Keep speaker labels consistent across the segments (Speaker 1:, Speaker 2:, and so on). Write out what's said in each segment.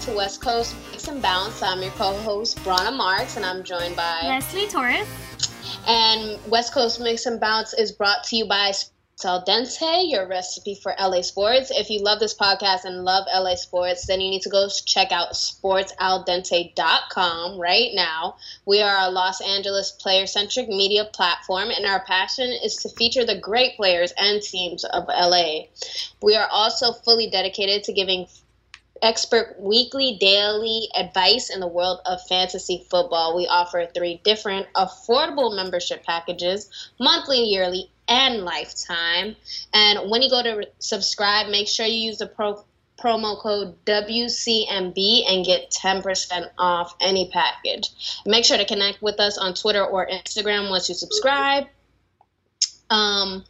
Speaker 1: to West Coast Mix and Bounce. I'm your co-host, Brenna Marks, and I'm joined by
Speaker 2: Leslie Torres.
Speaker 1: And West Coast Mix and Bounce is brought to you by Al Dente, your recipe for LA sports. If you love this podcast and love LA sports, then you need to go check out sportsaldente.com right now. We are a Los Angeles player centric media platform, and our passion is to feature the great players and teams of LA. We are also fully dedicated to giving expert weekly, daily advice in the world of fantasy football. We offer three different affordable membership packages monthly, yearly, and lifetime. And when you go to subscribe, make sure you use the pro- promo code WCMB and get 10% off any package. Make sure to connect with us on Twitter or Instagram once you subscribe. Um,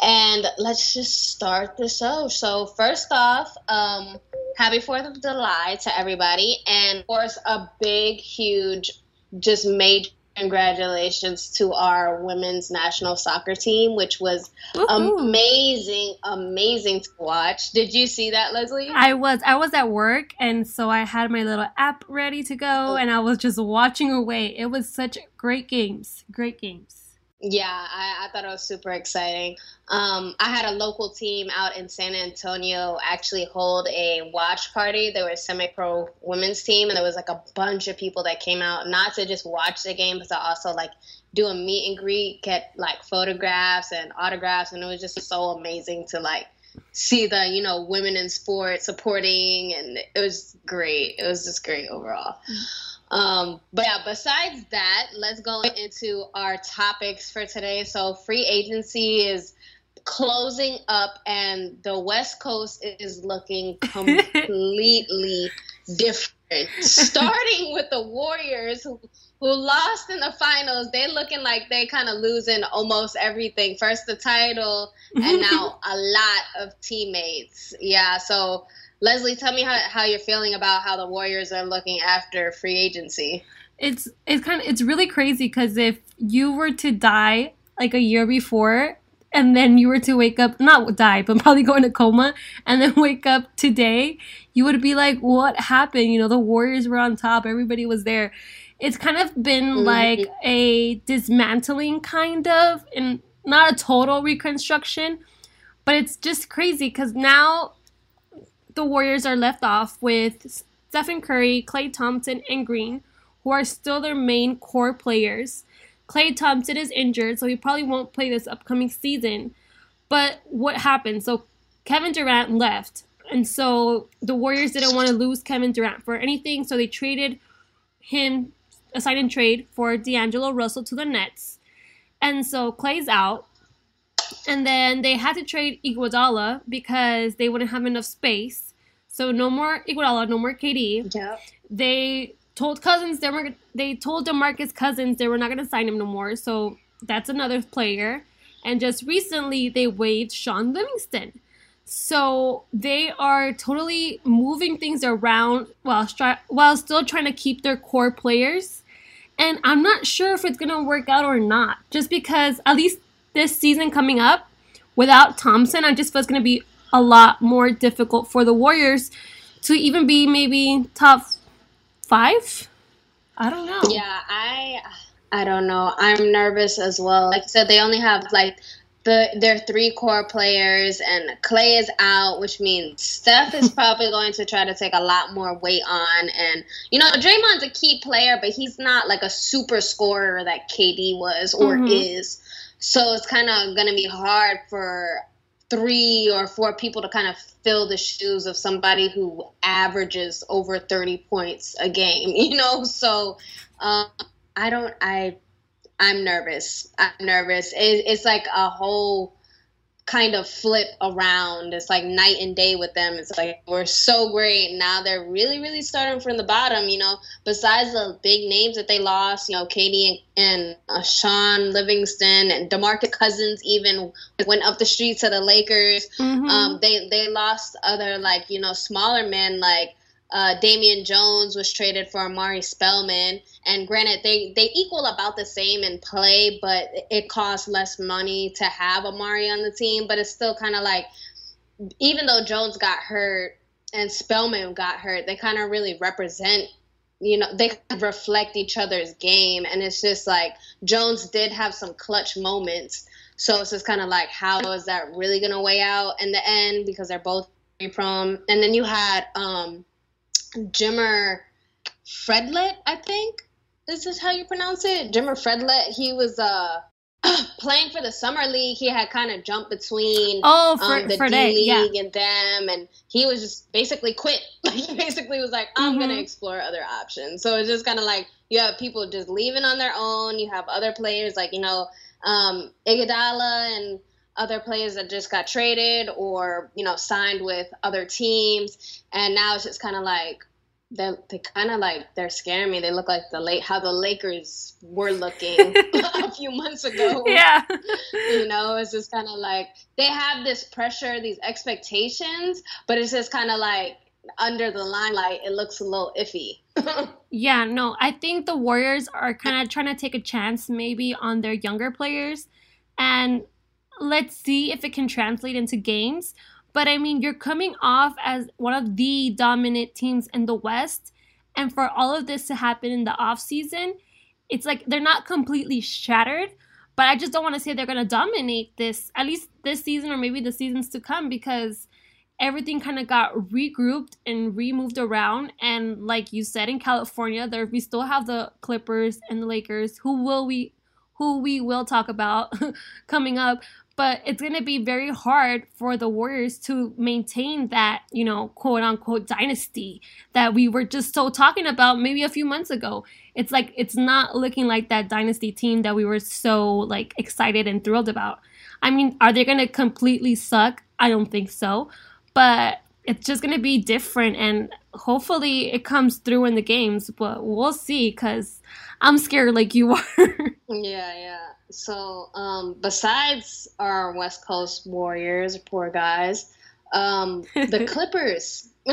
Speaker 1: and let's just start this off. So, first off, um, happy 4th of July to everybody. And of course, a big, huge, just major congratulations to our women's national soccer team, which was Woo-hoo. amazing, amazing to watch. Did you see that, Leslie?
Speaker 2: I was. I was at work, and so I had my little app ready to go, oh. and I was just watching away. It was such great games, great games.
Speaker 1: Yeah, I, I, thought it was super exciting. Um, I had a local team out in San Antonio actually hold a watch party. They were a semi pro women's team, and there was like a bunch of people that came out not to just watch the game, but to also like do a meet and greet, get like photographs and autographs, and it was just so amazing to like see the you know women in sports supporting, and it was great. It was just great overall. Um, but yeah, besides that, let's go into our topics for today. So, free agency is closing up, and the West Coast is looking completely different. Starting with the Warriors, who, who lost in the finals, they looking like they kind of losing almost everything. First the title, and now a lot of teammates. Yeah, so Leslie, tell me how, how you're feeling about how the Warriors are looking after free agency.
Speaker 2: It's it's kind of it's really crazy because if you were to die like a year before and then you were to wake up not die but probably go into coma and then wake up today you would be like what happened you know the warriors were on top everybody was there it's kind of been mm-hmm. like a dismantling kind of and not a total reconstruction but it's just crazy because now the Warriors are left off with Stephen Curry, Klay Thompson, and Green, who are still their main core players. Klay Thompson is injured, so he probably won't play this upcoming season. But what happened? So Kevin Durant left, and so the Warriors didn't want to lose Kevin Durant for anything, so they traded him a sign and trade for D'Angelo Russell to the Nets. And so Klay's out. And then they had to trade Iguodala because they wouldn't have enough space. So no more Iguodala, no more KD.
Speaker 1: Yeah.
Speaker 2: They told Cousins they were they told DeMarcus Cousins they were not going to sign him no more. So that's another player. And just recently they waived Shaun Livingston. So they are totally moving things around while stri- while still trying to keep their core players. And I'm not sure if it's going to work out or not. Just because at least this season coming up without Thompson, I just feel it's going to be a lot more difficult for the Warriors to even be maybe top five. I don't know.
Speaker 1: Yeah, I I don't know. I'm nervous as well. Like I said, they only have like the their three core players, and Klay is out, which means Steph is probably going to try to take a lot more weight on. And you know, Draymond's a key player, but he's not like a super scorer that KD was or mm-hmm. is. So it's kind of going to be hard for three or four people to kind of fill the shoes of somebody who averages over 30 points a game you know? So um, i don't i i'm nervous. I'm nervous. It, it's like a whole kind of flip around. It's like night and day with them. It's like we're so great. Now they're really, really starting from the bottom, you know. Besides the big names that they lost, you know, Katie and, and uh, Shaun Livingston and DeMarcus Cousins even went up the street to the Lakers. Mm-hmm. Um, they they lost other like, you know, smaller men like uh, Damian Jones was traded for Omari Spellman, and granted, they they equal about the same in play, but it costs less money to have Omari on the team. But it's still kind of like, even though Jones got hurt, and Spellman got hurt, they kind of really represent you know they reflect each other's game. And it's just like jones did have some clutch moments. So it's just kind of like how is that really going to weigh out in the end? Because they're both prone. And then you had um jimmer fredlet i think This is this how you pronounce it jimmer fredlet he was uh playing for the summer league, he had kind of jumped between
Speaker 2: oh for,
Speaker 1: um, the
Speaker 2: for
Speaker 1: D league
Speaker 2: yeah.
Speaker 1: and them, and he was just basically quit. Like he basically was like, I'm gonna
Speaker 2: Mhm.
Speaker 1: explore other options. So it's just kind of like you have people just leaving on their own. You have other players like you know um, Iguodala and other players that just got traded or you know signed with other teams, and now it's just kind of like they they kind of like they're scaring me. They look like the late how the Lakers were looking a few months ago.
Speaker 2: yeah.
Speaker 1: You know, it's just kind of like they have this pressure, these expectations, but it's just kind of like under the limelight, it looks a little iffy.
Speaker 2: Yeah, no, I think the Warriors are kind of trying to take a chance maybe on their younger players and let's see if it can translate into games. But I mean, you're coming off as one of the dominant teams in the West, and for all of this to happen in the offseason, it's like they're not completely shattered, but I just don't want to say they're going to dominate this, at least this season or maybe the seasons to come, because everything kind of got regrouped and removed around. And like you said, in California, there we still have the Clippers and the Lakers, who will we, who we will talk about coming up. But it's gonna be very hard for the Warriors to maintain that, you know, quote unquote dynasty that we were just so talking about maybe a few months ago. It's like it's not looking like that dynasty team that we were so like excited and thrilled about. I mean, are they gonna completely suck? I don't think so but it's just going to be different and hopefully it comes through in the games but we'll see because i'm scared like you are
Speaker 1: yeah, yeah. So, um, besides our West Coast Warriors, poor guys, um, the Clippers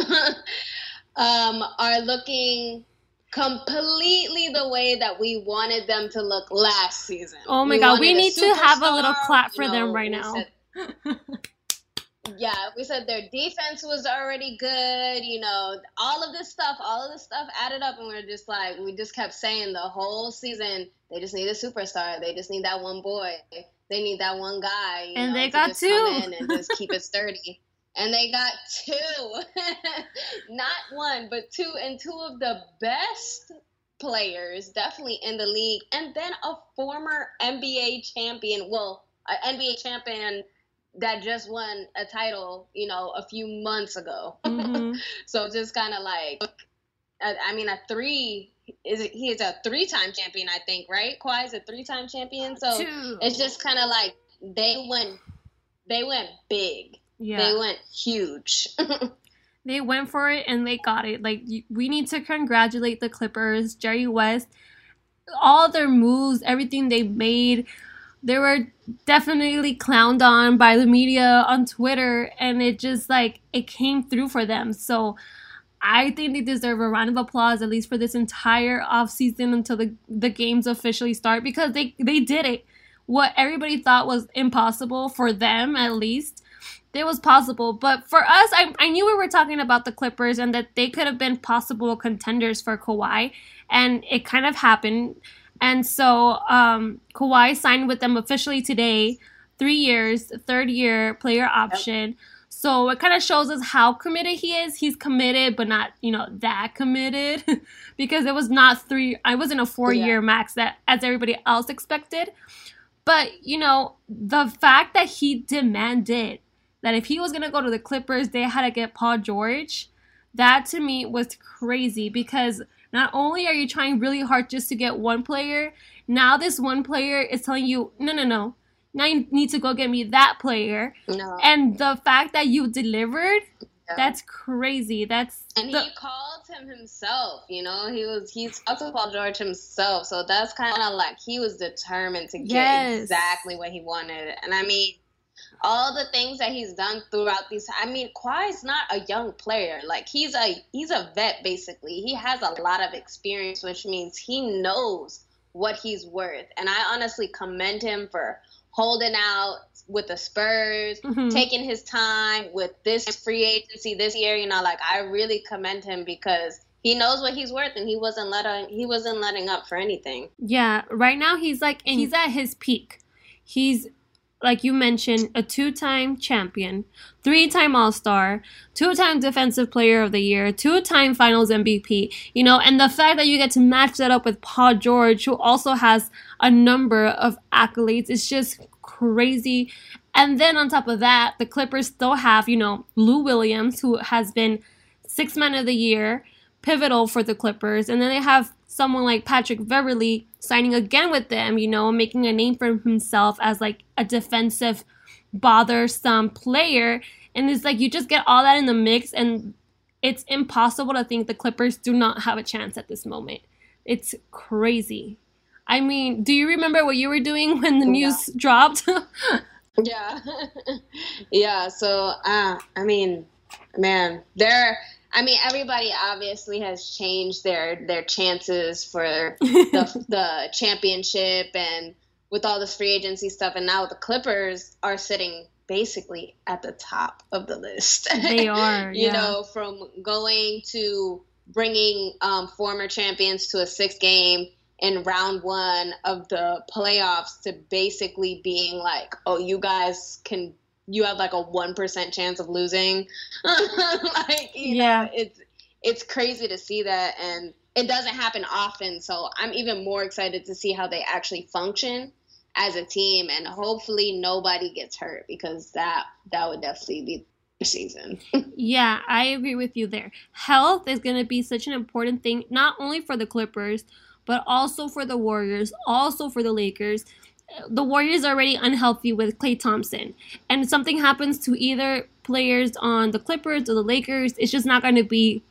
Speaker 1: um, are looking completely the way that we wanted them to look last season.
Speaker 2: oh my god we need to have a little clap
Speaker 1: you
Speaker 2: for them right now
Speaker 1: said- yeah, we said their defense was already good. You know, all of this stuff, all of this stuff added up, and we are just like, we just kept saying the whole season, they just need a superstar. They just need that one boy. They need that one guy.
Speaker 2: And
Speaker 1: know,
Speaker 2: they got two.
Speaker 1: Come in and just keep it sturdy. And they got two, not one, but two, and two of the best players, definitely in the league, and then a former NBA champion. Well, an NBA champion that just won a title, you know, a few months ago.
Speaker 2: Mhm.
Speaker 1: so just kind of like, I I mean, a three is he is a three-time champion, I think, right? Kawhi is a three-time champion, so
Speaker 2: Two.
Speaker 1: it's just kind of like they went, they went big,
Speaker 2: yeah
Speaker 1: they went huge.
Speaker 2: they went for it and they got it like we need to congratulate the clippers jerry west all their moves everything they made they were definitely clowned on by the media on twitter and it just like it came through for them so i think they deserve a round of applause at least for this entire offseason until the, the games officially start because they they did it what everybody thought was impossible for them at least it was possible. But for us, I, I knew we were talking about the Clippers and that they could have been possible contenders for Kawhi. And it kind of happened. And so um, Kawhi signed with them officially today, three years, third year player option. So it kind of shows us how committed he is. He's committed, but not, you know, that committed because it was not three, I wasn't a four year max that as everybody else expected. But, you know, the fact that he demanded that if he was going to go to the Clippers, they had to get Paul George. That to me was crazy because not only are you trying really hard just to get one player, now this one player is telling you, no, no, no. Now you need to go get me that player.
Speaker 1: no,
Speaker 2: And the fact that you delivered,
Speaker 1: Yeah.
Speaker 2: that's crazy. That's
Speaker 1: and
Speaker 2: the-
Speaker 1: he called him himself. You know, he was he's to Paul George himself, so that's kind of like he was determined to get
Speaker 2: Yes.
Speaker 1: exactly what he wanted. And I mean, all the things that he's done throughout these. I mean, Kawhi's not a young player. Like he's a he's a vet basically. He has a lot of experience, which means he knows what he's worth. And I honestly commend him for holding out with the Spurs,
Speaker 2: Mhm.
Speaker 1: taking his time with this free agency this year. You know, like I really commend him because he knows what he's worth, and he wasn't letting he wasn't letting up for anything.
Speaker 2: Yeah, right now he's like he's at his peak. He's like you mentioned, a two-time champion, three-time All-Star, two-time Defensive Player of the Year, two-time Finals MVP. You know, and the fact that you get to match that up with Paul George, who also has a number of accolades, is just crazy. And then on top of that, the Clippers still have, you know, Lou Williams, who has been Six Man of the Year, pivotal for the Clippers. And then they have someone like Patrick Beverley signing again with them, you know, making a name for himself as like a defensive, bothersome player. And it's like you just get all that in the mix, and it's impossible to think the Clippers do not have a chance at this moment. It's crazy. I mean, do you remember what you were doing when the
Speaker 1: Yeah.
Speaker 2: news dropped?
Speaker 1: Yeah, yeah. So, uh, I mean, man, there. I mean, everybody obviously has changed their their chances for the the championship and with all this free agency stuff, and now the Clippers are sitting basically at the top of the list.
Speaker 2: they are.
Speaker 1: you
Speaker 2: yeah.
Speaker 1: know, from going to bringing um, former champions to a six game in round one of the playoffs to basically being like, oh, you guys can, you have like a 1% chance of losing. like,
Speaker 2: Yeah.
Speaker 1: know, it's, it's crazy to see that. And it doesn't happen often. So I'm even more excited to see how they actually function as a team and hopefully nobody gets hurt because that that would definitely be the season.
Speaker 2: Yeah, I agree with you there. Health is going to be such an important thing, not only for the Clippers, but also for the Warriors, also for the Lakers. The Warriors are already unhealthy with Klay Thompson. And something happens to either players on the Clippers or the Lakers, it's just not going to be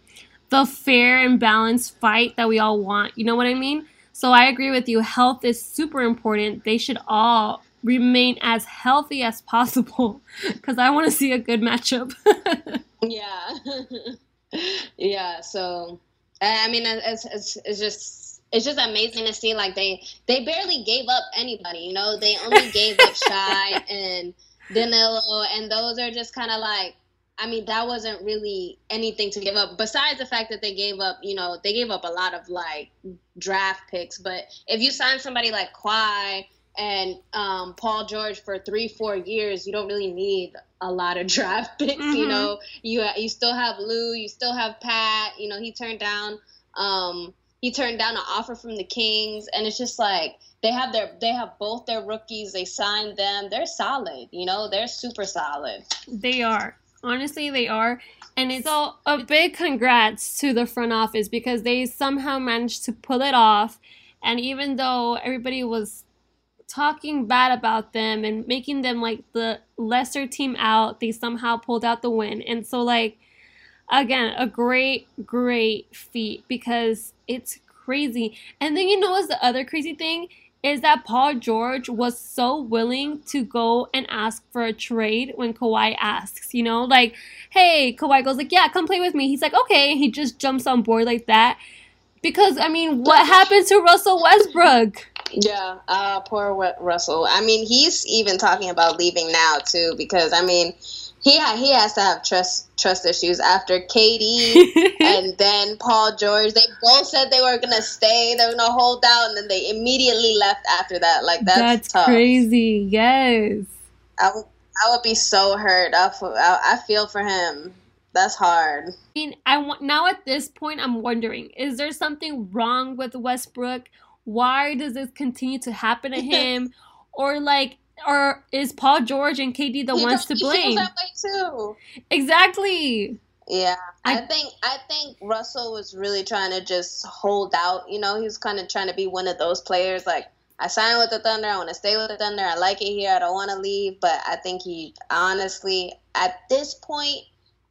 Speaker 2: the fair and balanced fight that we all want. You know what I mean? So I agree with you. Health is super important. They should all remain as healthy as possible because I want to see a good matchup.
Speaker 1: Yeah, yeah. So, I I mean, it's, it's it's just it's just amazing to see. Like they they barely gave up anybody. You know, they only gave up Shai and Danilo, and those are just kind of like. I mean, that wasn't really anything to give up. Besides the fact that they gave up, you know, they gave up a lot of like draft picks. But if you sign somebody like Kawhi and um, Paul George for three, four years, you don't really need a lot of draft picks. You
Speaker 2: Mhm.
Speaker 1: know, you you still have Lou, you still have Pat. You know, he turned down um, he turned down an offer from the Kings, and it's just like they have their they have both their rookies. They signed them. They're solid. You know, they're super solid.
Speaker 2: They are. Honestly, they are. And it's all a big congrats to the front office because they somehow managed to pull it off. And even though everybody was talking bad about them and making them like the lesser team out, they somehow pulled out the win. And so, like, again, a great, great feat because it's crazy. And then, you know, what's the other crazy thing? is that Paul George was so willing to go and ask for a trade when Kawhi asks, you know, like, hey, Kawhi goes like, yeah, come play with me. He's like, okay, he just jumps on board like that. Because I mean, what happened to Russell Westbrook?
Speaker 1: Yeah, uh, poor Russell. I mean, he's even talking about leaving now too, because I mean, he ha- he has to have trust trust issues after Katie and then Paul George. They both said they were gonna stay, they were gonna hold out, and then they immediately left after that. Like that's,
Speaker 2: That's
Speaker 1: tough.
Speaker 2: crazy. Yes.
Speaker 1: I would I would be so hurt. I, f- I I feel for him. That's hard.
Speaker 2: I mean, I want now at this point, I'm wondering: is there something wrong with Westbrook? Why does this continue to happen to him? or like, or is Paul George and KD the
Speaker 1: He
Speaker 2: ones to blame?
Speaker 1: that way too.
Speaker 2: Exactly.
Speaker 1: Yeah, I,
Speaker 2: I-
Speaker 1: think I think Russell was really trying to just hold out. You know, he was kind of trying to be one of those players. Like, I signed with the Thunder. I want to stay with the Thunder. I like it here. I don't want to leave. But I think he honestly, at this point,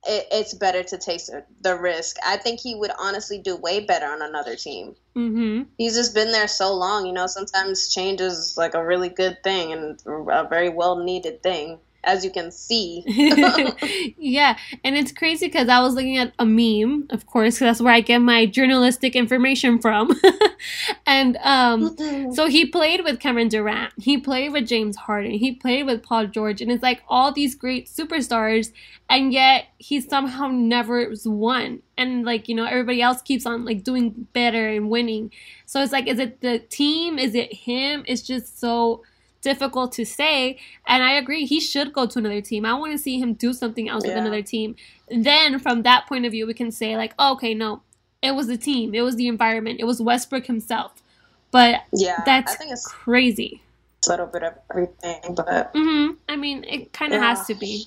Speaker 1: it, it's better to take the- risk. I think he would honestly do way better on another team.
Speaker 2: Mm-hmm.
Speaker 1: He's just been there so long. You know, sometimes change is like a really good thing and a very well needed thing. As you can see.
Speaker 2: yeah, and it's crazy because I was looking at a meme, of course, because that's where I get my journalistic information from. and um, so he played with Cameron Durant, he played with James Harden, he played with Paul George, and it's like all these great superstars, and yet he somehow never won. And like you know, everybody else keeps on like doing better and winning. So it's like, is it the team? Is it him? It's just so difficult to say. And I agree, he should go to another team. I want to see him do something else yeah. with another team. Then from that point of view, we can say like, oh, okay, no, it was the team, it was the environment, it was Westbrook himself. But yeah, that's I think it's crazy.
Speaker 1: A little bit of everything, but
Speaker 2: mm-hmm. I mean, it kind of yeah. has to be.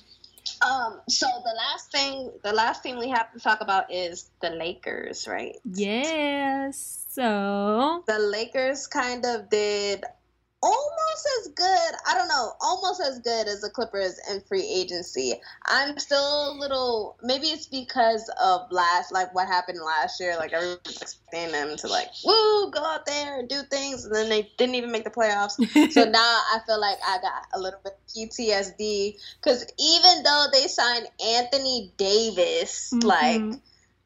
Speaker 1: Um, so the last thing, the last thing we have to talk about is the Lakers, right?
Speaker 2: Yes. So
Speaker 1: the Lakers kind of did almost as good. I don't know, almost as good as the Clippers in free agency. I'm still a little. Maybe it's because of last, like what happened last year. Like everyone's expecting them to like, woo, go out there and do things, and then they didn't even make the playoffs. so now I feel like I got a little bit PTSD because even though they signed Anthony Davis, mm-hmm. like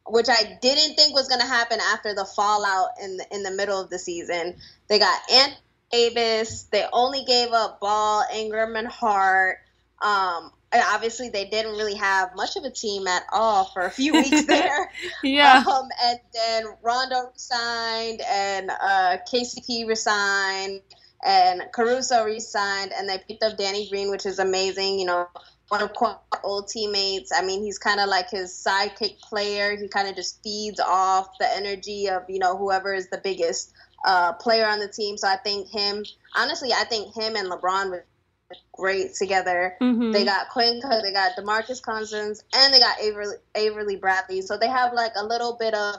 Speaker 1: which I didn't think was going to happen after the fallout in the, in the middle of the season. They got Ant Davis. They only gave up Ball, Ingram, and Hart. Um, obviously, they didn't really have much of a team at all for a few weeks there.
Speaker 2: yeah.
Speaker 1: Um, and then Rondo resigned, and uh, KCP resigned, and Caruso resigned, and they picked up Danny Green, which is amazing. You know, one of our old teammates. I mean, he's kind of like his sidekick player. He kind of just feeds off the energy of you know whoever is the biggest uh, player on the team. So I think him, honestly, I think him and LeBron were great together. Mm-hmm. They got Quinn Cook, they got Demarcus Cousins, and they got Avery, Avery Bradley. So they have like a little bit of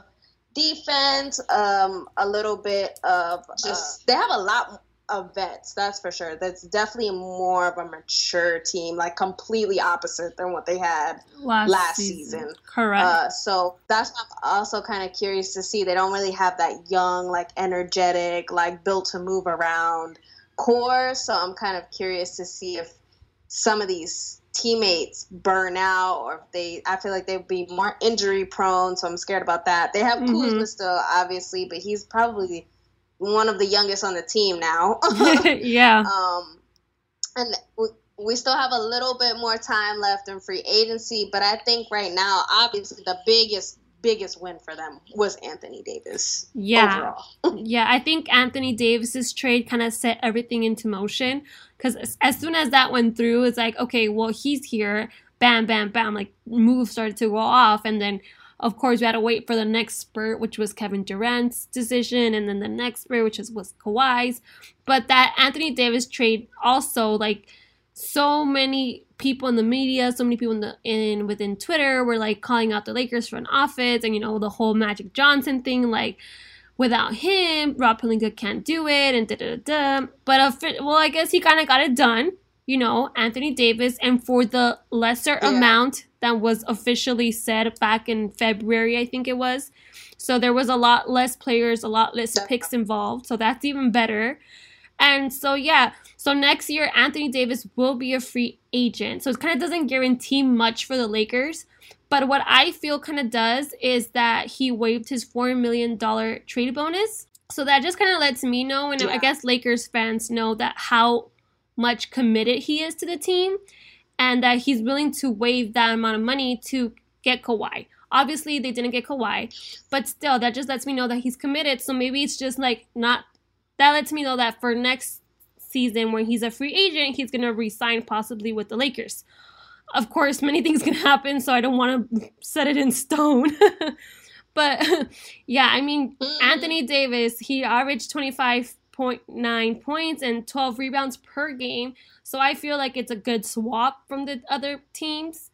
Speaker 1: defense, um, a little bit of just, uh, they have a lot of vets, that's for sure. That's definitely more of a mature team, like completely opposite than what they had last, last season. season.
Speaker 2: Correct. Uh,
Speaker 1: so that's I'm also kind of curious to see. They don't really have that young, like energetic, like built to move around core. So I'm kind of curious to see if some of these teammates burn out or if they I feel like they'd be more injury prone, so I'm scared about that. They have mm-hmm. Kuzma still, obviously, but he's probably one of the youngest on the team now.
Speaker 2: yeah.
Speaker 1: Um, and we, we still have a little bit more time left in free agency, but I think right now, obviously, the biggest biggest win for them was Anthony Davis.
Speaker 2: Yeah. yeah, I think Anthony Davis's trade kind of set everything into motion as, as soon as that went through, it's like, okay, well, he's here. Bam bam bam like moves started to go off and then of course, we had to wait for the next spurt, which was Kevin Durant's decision, and then the next spurt, which was, was Kawhi's. But that Anthony Davis trade also, like, so many people in the media, so many people in the in within Twitter were like calling out the Lakers front office, and you know the whole Magic Johnson thing, like without him, Rob Pelinka can't do it, and da da da. But well, I guess he kind of got it done you know, Anthony Davis, and for the lesser yeah. amount that was officially said back in February, I think it was. So there was a lot less players, a lot less picks involved. So that's even better. And so, yeah, so next year, Anthony Davis will be a free agent. So it kind of doesn't guarantee much for the Lakers. But what I feel kind of does is that he waived his $4 million trade bonus. So that just kind of lets me know, and yeah. I guess Lakers fans know that how much committed he is to the team and that he's willing to waive that amount of money to get Kawhi. Obviously, they didn't get Kawhi, but still, that just lets me know that he's committed. So maybe it's just like not that lets me know that for next season, when he's a free agent, he's gonna resign possibly with the Lakers. Of course, many things can happen, so I don't want to set it in stone. but yeah, I mean, mm. Anthony Davis, he averaged 25 0.9 points and 12 rebounds per game. So I feel like it's a good swap from the other teams,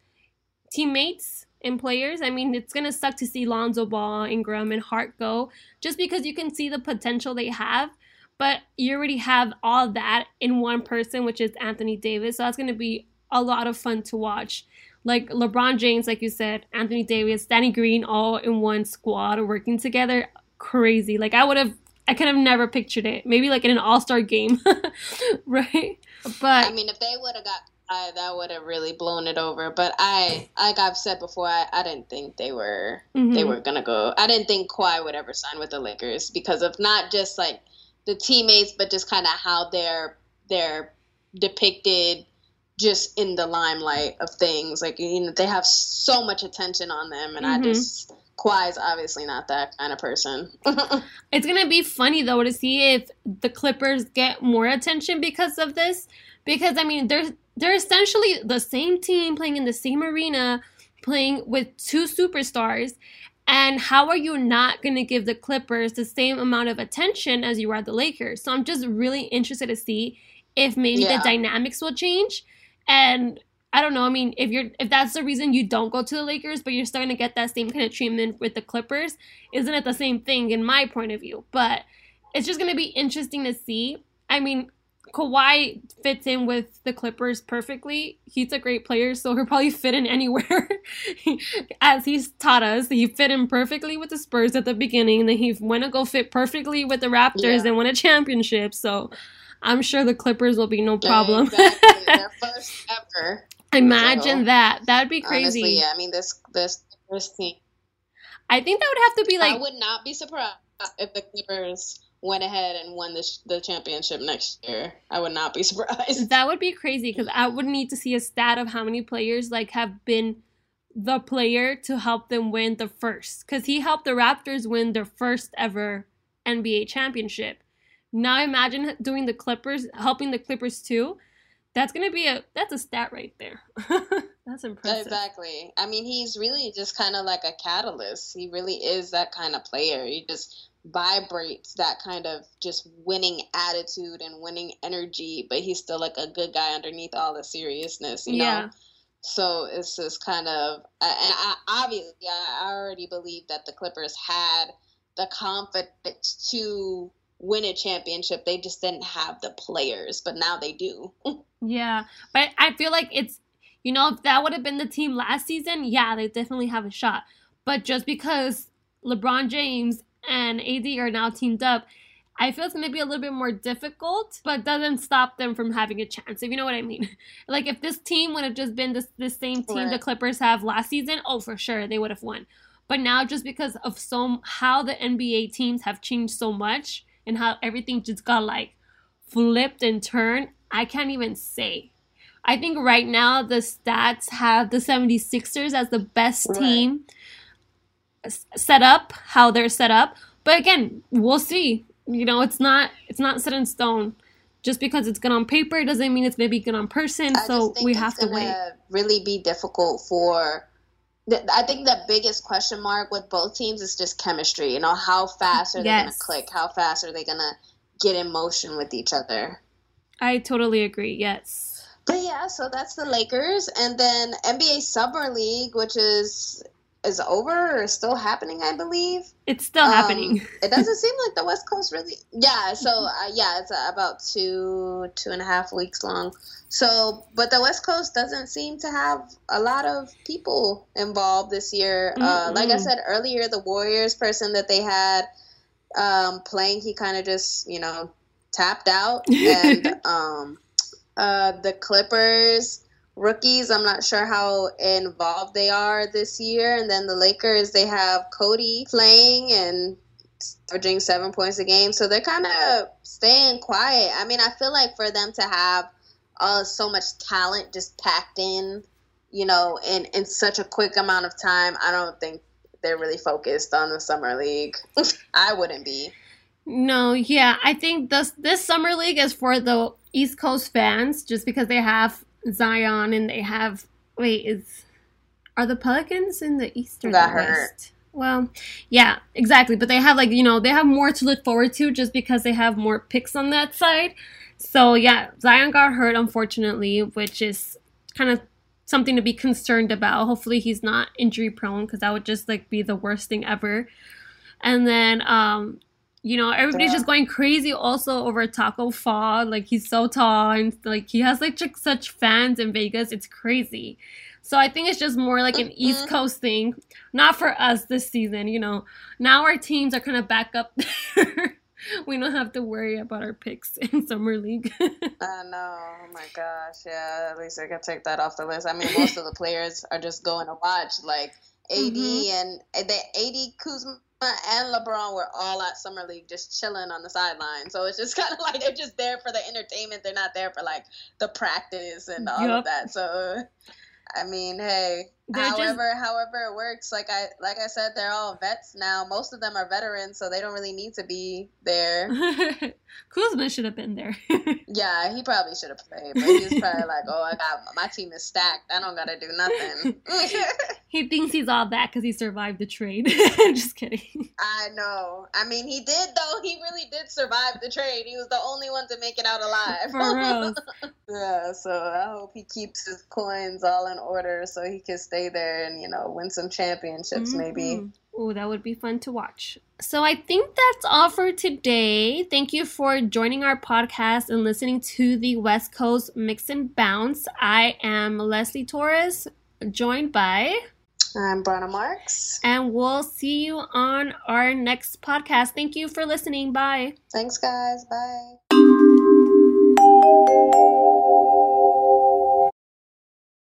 Speaker 2: teammates and players. I mean, it's gonna suck to see Lonzo Ball, Ingram, and Hart go, just because you can see the potential they have. But you already have all that in one person, which is Anthony Davis. So that's gonna be a lot of fun to watch. Like LeBron James, like you said, Anthony Davis, Danny Green, all in one squad working together. Crazy. Like I would have I could have never pictured it. Maybe like in an all star game, right? But
Speaker 1: I mean, if they would have got I, that would have really blown it over. But I, like I've said before, I, I didn't think they were mm-hmm. they were gonna go. I didn't think Kawhi would ever sign with the Lakers because of not just like the teammates, but just kind of how they're they're depicted just in the limelight of things. Like you know, they have so much attention on them, and mm-hmm. I just Kawhi's obviously not that kind of person.
Speaker 2: it's gonna be funny though to see if the Clippers get more attention because of this. Because I mean, they're they're essentially the same team playing in the same arena, playing with two superstars. And how are you not going to give the Clippers the same amount of attention as you are the Lakers? So I'm just really interested to see if maybe yeah. the dynamics will change. And I don't know. I mean, if you're if that's the reason you don't go to the Lakers, but you're starting to get that same kind of treatment with the Clippers, isn't it the same thing in my point of view? But it's just going to be interesting to see. I mean, Kawhi fits in with the Clippers perfectly. He's a great player, so he'll probably fit in anywhere. As he's taught us, he fit in perfectly with the Spurs at the beginning, and then he went to go fit perfectly with the Raptors yeah. and won a championship. So I'm sure the Clippers will be no problem.
Speaker 1: Yeah, exactly. Their first ever.
Speaker 2: Imagine so, that. That would be crazy.
Speaker 1: Honestly, yeah. I mean, this this first team.
Speaker 2: I think that would have to be like.
Speaker 1: I would not be surprised if the Clippers went ahead and won the, the championship next year. I would not be surprised.
Speaker 2: That would be crazy because I would need to see a stat of how many players like have been the player to help them win the first because he helped the Raptors win their first ever NBA championship. Now imagine doing the Clippers, helping the Clippers too. That's gonna be a that's a stat right there. that's impressive.
Speaker 1: Exactly. I mean, he's really just kind of like a catalyst. He really is that kind of player. He just vibrates that kind of just winning attitude and winning energy, but he's still like a good guy underneath all the seriousness, you yeah. know. So it's just kind of, and I, obviously, I already believe that the Clippers had the confidence to win a championship. They just didn't have the players, but now they do.
Speaker 2: yeah, but I feel like it's, you know, if that would have been the team last season, yeah, they definitely have a shot. But just because LeBron James and AD are now teamed up, I feel it's going to be a little bit more difficult, but doesn't stop them from having a chance, if you know what I mean. Like, if this team would have just been this, this same team the Clippers have last season, oh, for sure, they would have won. But now, just because of so how the NBA teams have changed so much and how everything just got like flipped and turned, I can't even say. I think right now the stats have the 76ers as the best right. team set up, how they're set up. But again, we'll see. You know, it's not it's not set in stone. Just because it's good on paper doesn't mean it's going to be good on person. I so we have to wait.
Speaker 1: Really, be difficult for. I think the biggest question mark with both teams is just chemistry. You know, how fast are they yes. going to click? How fast are they going to get in motion with each other?
Speaker 2: I totally agree. Yes.
Speaker 1: But yeah, so that's the Lakers, and then NBA Summer League, which is is over or still happening, I believe.
Speaker 2: It's still um, happening.
Speaker 1: it doesn't seem like the West Coast really. Yeah, so uh, yeah, it's uh, about two two and a half weeks long. So, but the West Coast doesn't seem to have a lot of people involved this year. Uh, like I said earlier, the Warriors person that they had um, playing, he kind of just you know tapped out, and um, uh, the Clippers rookies. I'm not sure how involved they are this year. And then the Lakers, they have Cody playing and averaging seven points a game. So they're kind of staying quiet. I mean, I feel like for them to have uh, so much talent just packed in, you know, in, in such a quick amount of time, I don't think they're really focused on the summer league. I wouldn't be.
Speaker 2: No, yeah, I think this this summer league is for the East Coast fans, just because they have Zion and they have wait is are the Pelicans in the Eastern
Speaker 1: the
Speaker 2: West? Well, yeah, exactly. But they have like you know they have more to look forward to just because they have more picks on that side. So yeah, Zion got hurt unfortunately, which is kind of something to be concerned about. Hopefully he's not injury prone because that would just like be the worst thing ever. And then um you know, everybody's yeah. just going crazy also over Tacko Fall. Like he's so tall and like he has like such fans in Vegas. It's crazy. So I think it's just more like an mm-hmm. East Coast thing, not for us this season. You know, now our teams are kind of back up there. we don't have to worry about our picks in summer league.
Speaker 1: I know. Oh my gosh. Yeah. At least I can take that off the list. I mean, most of the players are just going to watch. Like AD mm-hmm. and the AD Kuzma and LeBron were all at summer league, just chilling on the sideline. So it's just kind of like they're just there for the entertainment. They're not there for like the practice and all yep. of that. So I mean, hey, they're however, just... however it works, like I like I said, they're all vets now. Most of them are veterans, so they don't really need to be there.
Speaker 2: Kuzma should have been there.
Speaker 1: yeah, he probably should have played, but he's probably like, "Oh, I got my team is stacked. I don't gotta do nothing."
Speaker 2: he thinks he's all that because he survived the trade. Just kidding.
Speaker 1: I know. I mean, he did though. He really did survive the trade. He was the only one to make it out alive. For real. yeah. So I hope he keeps his coins all in order so he can stay stay there and, you know, win some championships mm-hmm. maybe.
Speaker 2: Oh, that would be fun to watch. So I think that's all for today. Thank you for joining our podcast and listening to the West Coast Mix and Bounce. I am Leslie Torres, joined by.
Speaker 1: I'm Brenna Marks.
Speaker 2: And we'll see you on our next podcast. Thank you for listening. Bye.
Speaker 1: Thanks, guys. Bye.